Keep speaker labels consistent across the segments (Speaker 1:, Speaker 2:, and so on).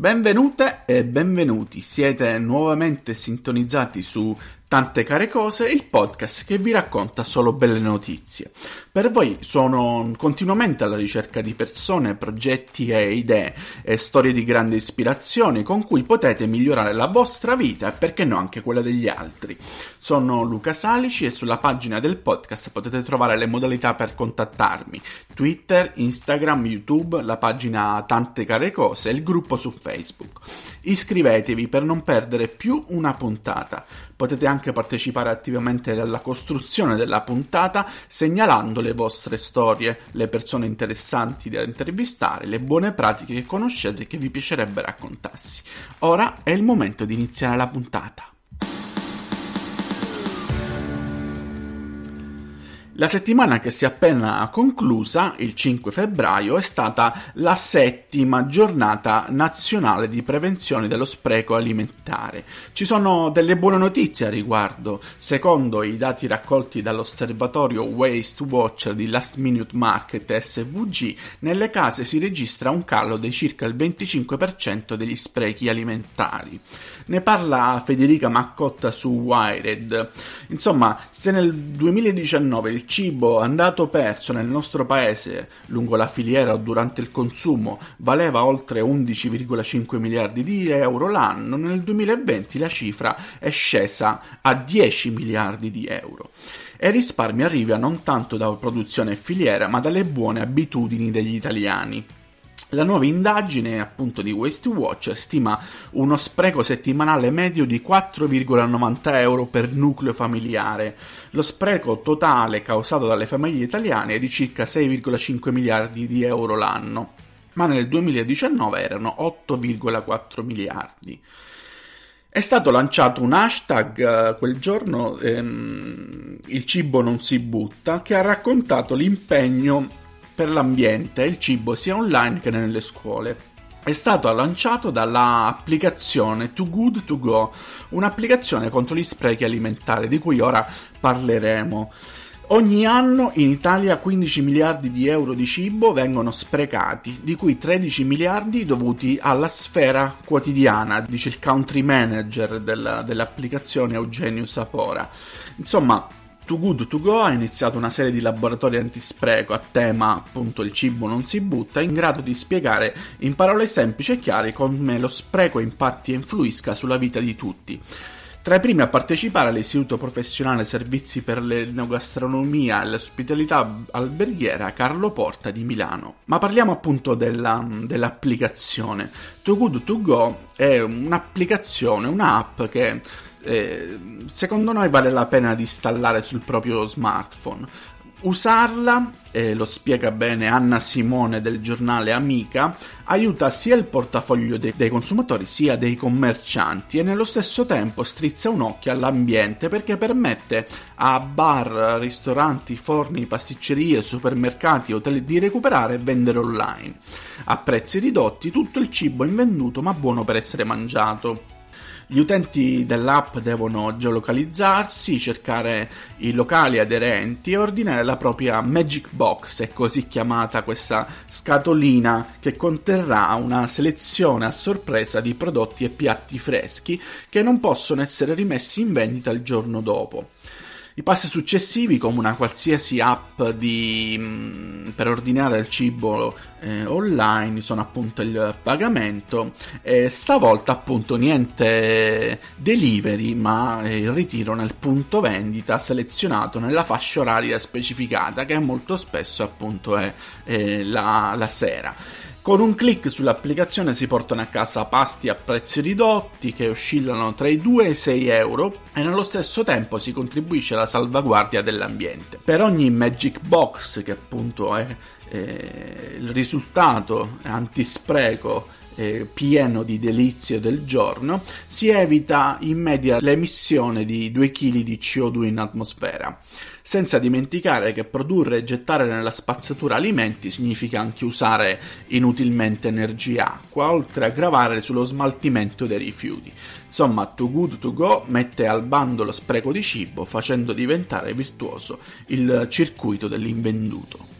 Speaker 1: Benvenute e benvenuti, siete nuovamente sintonizzati su Tante care cose, il podcast che vi racconta solo belle notizie. Per voi sono continuamente alla ricerca di persone, progetti e idee e storie di grande ispirazione con cui potete migliorare la vostra vita e perché no anche quella degli altri. Sono Luca Salici e sulla pagina del podcast potete trovare le modalità per contattarmi: Twitter, Instagram, YouTube, la pagina Tante care cose e il gruppo su Facebook. Iscrivetevi per non perdere più una puntata. Potete anche partecipare attivamente alla costruzione della puntata segnalando le vostre storie, le persone interessanti da intervistare, le buone pratiche che conoscete e che vi piacerebbe raccontarsi. Ora è il momento di iniziare la puntata. La settimana che si è appena conclusa, il 5 febbraio, è stata la settima giornata nazionale di prevenzione dello spreco alimentare. Ci sono delle buone notizie a riguardo. Secondo i dati raccolti dall'osservatorio Waste Watcher di Last Minute Market SVG, nelle case si registra un calo di circa il 25% degli sprechi alimentari. Ne parla Federica Maccotta su Wired. Insomma, se nel 2019 il cibo andato perso nel nostro paese lungo la filiera o durante il consumo valeva oltre 11,5 miliardi di euro l'anno, nel 2020 la cifra è scesa a 10 miliardi di euro. E il risparmio arriva non tanto da produzione e filiera, ma dalle buone abitudini degli italiani. La nuova indagine, appunto di Waste Watch, stima uno spreco settimanale medio di 4,90 euro per nucleo familiare. Lo spreco totale causato dalle famiglie italiane è di circa 6,5 miliardi di euro l'anno, ma nel 2019 erano 8,4 miliardi. È stato lanciato un hashtag uh, quel giorno, ehm, il cibo non si butta, che ha raccontato l'impegno per l'ambiente e il cibo sia online che nelle scuole. È stato lanciato dall'applicazione Too Good To Go, un'applicazione contro gli sprechi alimentari di cui ora parleremo. Ogni anno in Italia 15 miliardi di euro di cibo vengono sprecati, di cui 13 miliardi dovuti alla sfera quotidiana, dice il country manager della, dell'applicazione Eugenio Sapora. Insomma, Too Good To Go ha iniziato una serie di laboratori antispreco a tema appunto il cibo non si butta, in grado di spiegare in parole semplici e chiare come lo spreco impatti e influisca sulla vita di tutti. Tra i primi a partecipare all'Istituto Professionale Servizi per l'Enogastronomia e l'Ospitalità Alberghiera Carlo Porta di Milano. Ma parliamo appunto della, dell'applicazione. Too Good To Go è un'applicazione, un'app che eh, secondo noi vale la pena di installare sul proprio smartphone. Usarla, eh, lo spiega bene Anna Simone del giornale Amica, aiuta sia il portafoglio dei, dei consumatori sia dei commercianti e nello stesso tempo strizza un occhio all'ambiente perché permette a bar, ristoranti, forni, pasticcerie, supermercati, hotel di recuperare e vendere online. A prezzi ridotti tutto il cibo invenduto ma buono per essere mangiato. Gli utenti dell'app devono geolocalizzarsi, cercare i locali aderenti e ordinare la propria Magic Box, è così chiamata questa scatolina che conterrà una selezione a sorpresa di prodotti e piatti freschi che non possono essere rimessi in vendita il giorno dopo. I passi successivi, come una qualsiasi app di, mm, per ordinare il cibo eh, online, sono appunto il pagamento e stavolta appunto niente delivery, ma il ritiro nel punto vendita selezionato nella fascia oraria specificata, che molto spesso appunto è, è la, la sera. Con un clic sull'applicazione si portano a casa pasti a prezzi ridotti che oscillano tra i 2 e i 6 euro e nello stesso tempo si contribuisce alla salvaguardia dell'ambiente. Per ogni Magic Box, che appunto è eh, il risultato antispreco eh, pieno di delizie del giorno, si evita in media l'emissione di 2 kg di CO2 in atmosfera. Senza dimenticare che produrre e gettare nella spazzatura alimenti significa anche usare inutilmente energia acqua, oltre a gravare sullo smaltimento dei rifiuti. Insomma, Too Good To Go mette al bando lo spreco di cibo, facendo diventare virtuoso il circuito dell'invenduto.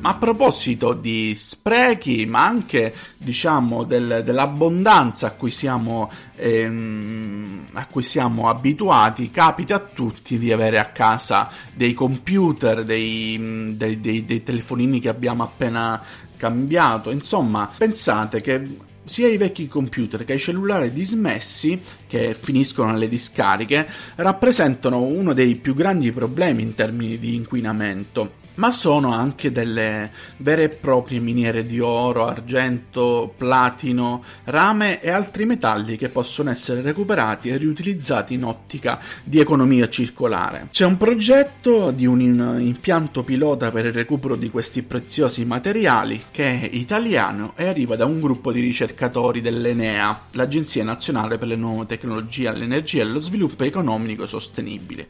Speaker 1: Ma a proposito di sprechi, ma anche diciamo del, dell'abbondanza a cui, siamo, ehm, a cui siamo abituati, capita a tutti di avere a casa dei computer, dei, dei, dei, dei telefonini che abbiamo appena cambiato. Insomma, pensate che sia i vecchi computer che i cellulari dismessi, che finiscono nelle discariche, rappresentano uno dei più grandi problemi in termini di inquinamento ma sono anche delle vere e proprie miniere di oro, argento, platino, rame e altri metalli che possono essere recuperati e riutilizzati in ottica di economia circolare. C'è un progetto di un impianto pilota per il recupero di questi preziosi materiali che è italiano e arriva da un gruppo di ricercatori dell'Enea, l'Agenzia Nazionale per le Nuove Tecnologie, l'Energia e lo Sviluppo Economico Sostenibile.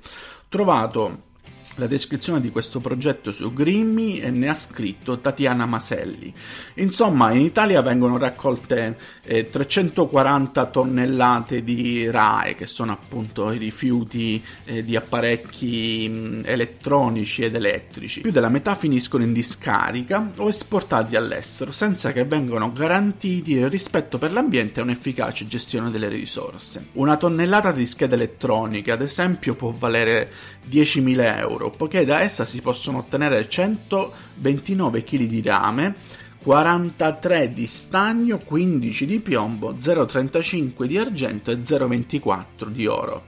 Speaker 1: Trovato la descrizione di questo progetto su Grimmi e ne ha scritto Tatiana Maselli. Insomma, in Italia vengono raccolte eh, 340 tonnellate di RAE, che sono appunto i rifiuti eh, di apparecchi mh, mm, elettronici ed elettrici. Più della metà finiscono in discarica o esportati all'estero, senza che vengano garantiti il rispetto per l'ambiente e un'efficace gestione delle risorse. Una tonnellata di schede elettroniche, ad esempio, può valere 10.000 euro poiché da essa si possono ottenere 129 kg di rame, 43 di stagno, 15 di piombo, 0,35 di argento e 0,24 di oro.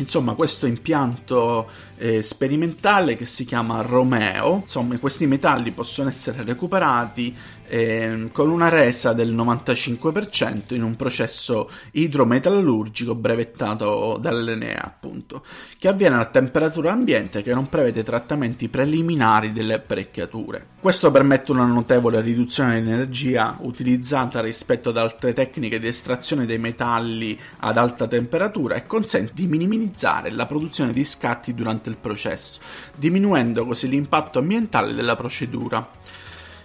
Speaker 1: Insomma, questo impianto eh, sperimentale che si chiama Romeo, insomma, questi metalli possono essere recuperati eh, con una resa del 95% in un processo idrometallurgico brevettato dall'Enea, appunto, che avviene a temperatura ambiente che non prevede trattamenti preliminari delle apparecchiature. Questo permette una notevole riduzione di energia utilizzata rispetto ad altre tecniche di estrazione dei metalli ad alta temperatura e consente di minimizzare la produzione di scatti durante il processo, diminuendo così l'impatto ambientale della procedura.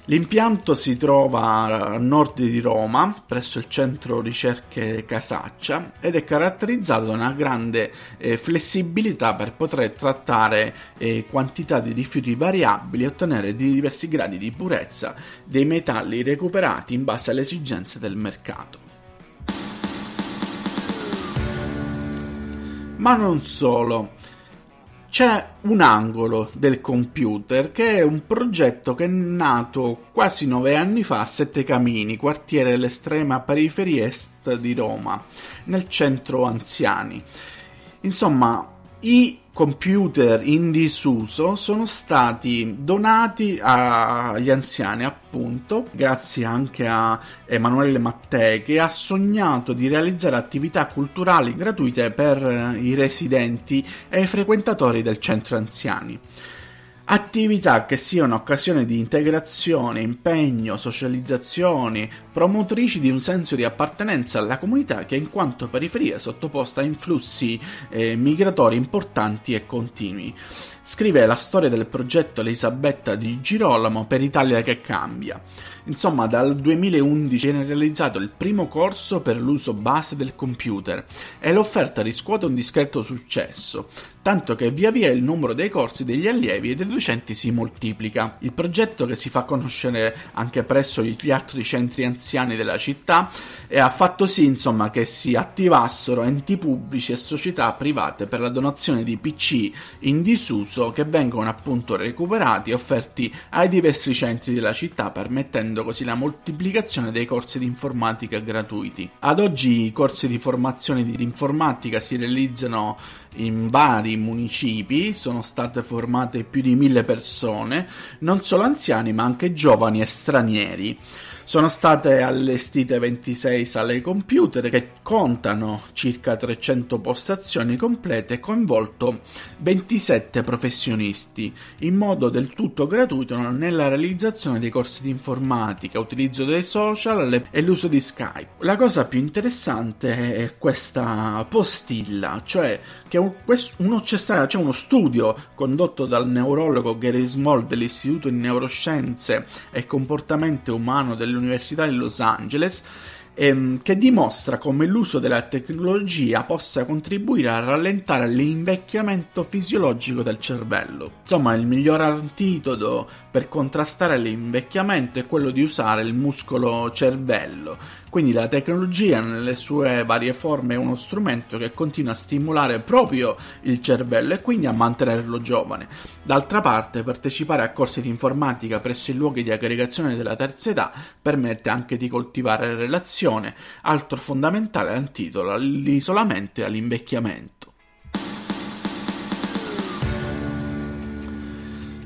Speaker 1: L'impianto si trova a nord di Roma, presso il centro ricerche Casaccia, ed è caratterizzato da una grande eh, flessibilità per poter trattare eh, quantità di rifiuti variabili e ottenere diversi gradi di purezza dei metalli recuperati in base alle esigenze del mercato. Ma non solo c'è un angolo del computer che è un progetto che è nato quasi nove anni fa a Sette Camini, quartiere dell'estrema periferia est di Roma, nel centro anziani. Insomma, i computer in disuso sono stati donati agli anziani, appunto, grazie anche a Emanuele Mattei, che ha sognato di realizzare attività culturali gratuite per i residenti e i frequentatori del centro anziani. Attività che siano occasione di integrazione, impegno, socializzazione, promotrici di un senso di appartenenza alla comunità che in quanto periferia è sottoposta a influssi eh, migratori importanti e continui. Scrive la storia del progetto Elisabetta di Girolamo per Italia che cambia. Insomma, dal 2011 viene realizzato il primo corso per l'uso base del computer e l'offerta riscuote un discreto successo, tanto che via via il numero dei corsi degli allievi e dei docenti si moltiplica. Il progetto che si fa conoscere anche presso gli altri centri anziani della città e ha fatto sì, insomma, che si attivassero enti pubblici e società private per la donazione di PC in disuso che vengono appunto recuperati e offerti ai diversi centri della città permettendo favorendo così la moltiplicazione dei corsi di informatica gratuiti. Ad oggi i corsi di formazione di informatica si realizzano in vari municipi, sono state formate più di mille persone, non solo anziani ma anche giovani e stranieri. Sono state allestite 26 sale computer che contano circa 300 postazioni complete e coinvolto 27 professionisti, in modo del tutto gratuito nella realizzazione dei corsi di informatica, utilizzo dei social e l'uso di Skype. La cosa più interessante è questa postilla, cioè che uno, c'è, stato, c'è uno studio condotto dal neurologo Gary Small dell'Istituto di Neuroscienze e Comportamento Umano dell'Università di Los Angeles ehm, che dimostra come l'uso della tecnologia possa contribuire a rallentare l'invecchiamento fisiologico del cervello. Insomma, il miglior antidoto per contrastare l'invecchiamento è quello di usare il muscolo cervello. Quindi la tecnologia nelle sue varie forme è uno strumento che continua a stimolare proprio il cervello e quindi a mantenerlo giovane. D'altra parte, partecipare a corsi di informatica presso i luoghi di aggregazione della terza età permette anche di coltivare relazione, altro fondamentale antidoto all'isolamento e all'invecchiamento.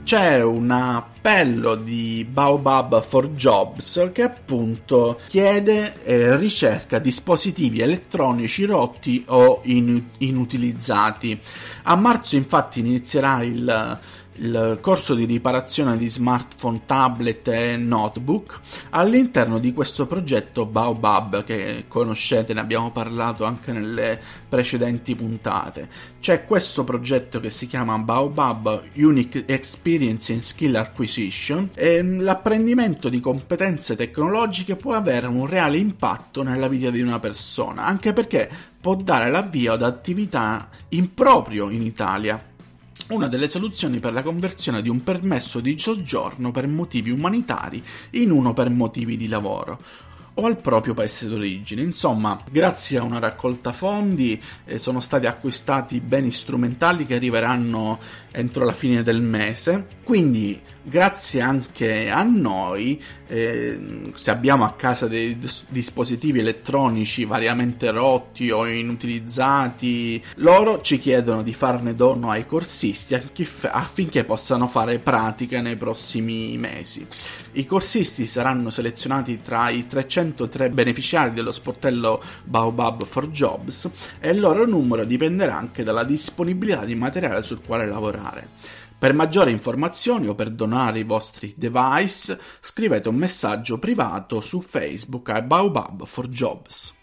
Speaker 1: C'è un appello di Baobab for Jobs che appunto chiede e ricerca dispositivi elettronici rotti o in- inutilizzati. A marzo infatti inizierà il il corso di riparazione di smartphone, tablet e notebook all'interno di questo progetto Baobab che conoscete, ne abbiamo parlato anche nelle precedenti puntate. C'è questo progetto che si chiama Baobab Unique Experience and Skill Acquisition e l'apprendimento di competenze tecnologiche può avere un reale impatto nella vita di una persona, anche perché può dare l'avvio ad attività in proprio in Italia una delle soluzioni per la conversione di un permesso di soggiorno per motivi umanitari in uno per motivi di lavoro o al proprio paese d'origine. Insomma, grazie a una raccolta fondi eh, sono stati acquistati beni strumentali che arriveranno entro la fine del mese. Quindi, grazie anche a noi, eh, se abbiamo a casa dei dispositivi elettronici variamente rotti o inutilizzati, loro ci chiedono di farne dono ai corsisti affinché possano fare pratica nei prossimi mesi. I corsisti saranno selezionati tra i 303 beneficiari dello sportello Baobab for Jobs e il loro numero dipenderà anche dalla disponibilità di materiale sul quale lavorare. Per maggiori informazioni o per donare i vostri device, scrivete un messaggio privato su Facebook a Baobab for Jobs.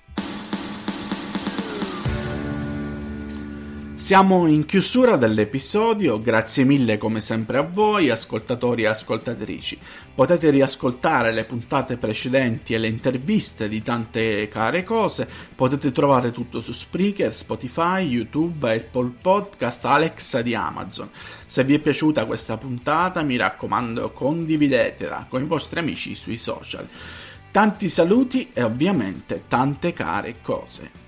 Speaker 1: Siamo in chiusura dell'episodio, grazie mille come sempre a voi, ascoltatori e ascoltatrici. Potete riascoltare le puntate precedenti e le interviste di tante care cose, potete trovare tutto su Spreaker, Spotify, YouTube, Apple Podcast, Alexa di Amazon. Se vi è piaciuta questa puntata, mi raccomando, condividetela con i vostri amici sui social. Tanti saluti e ovviamente tante care cose.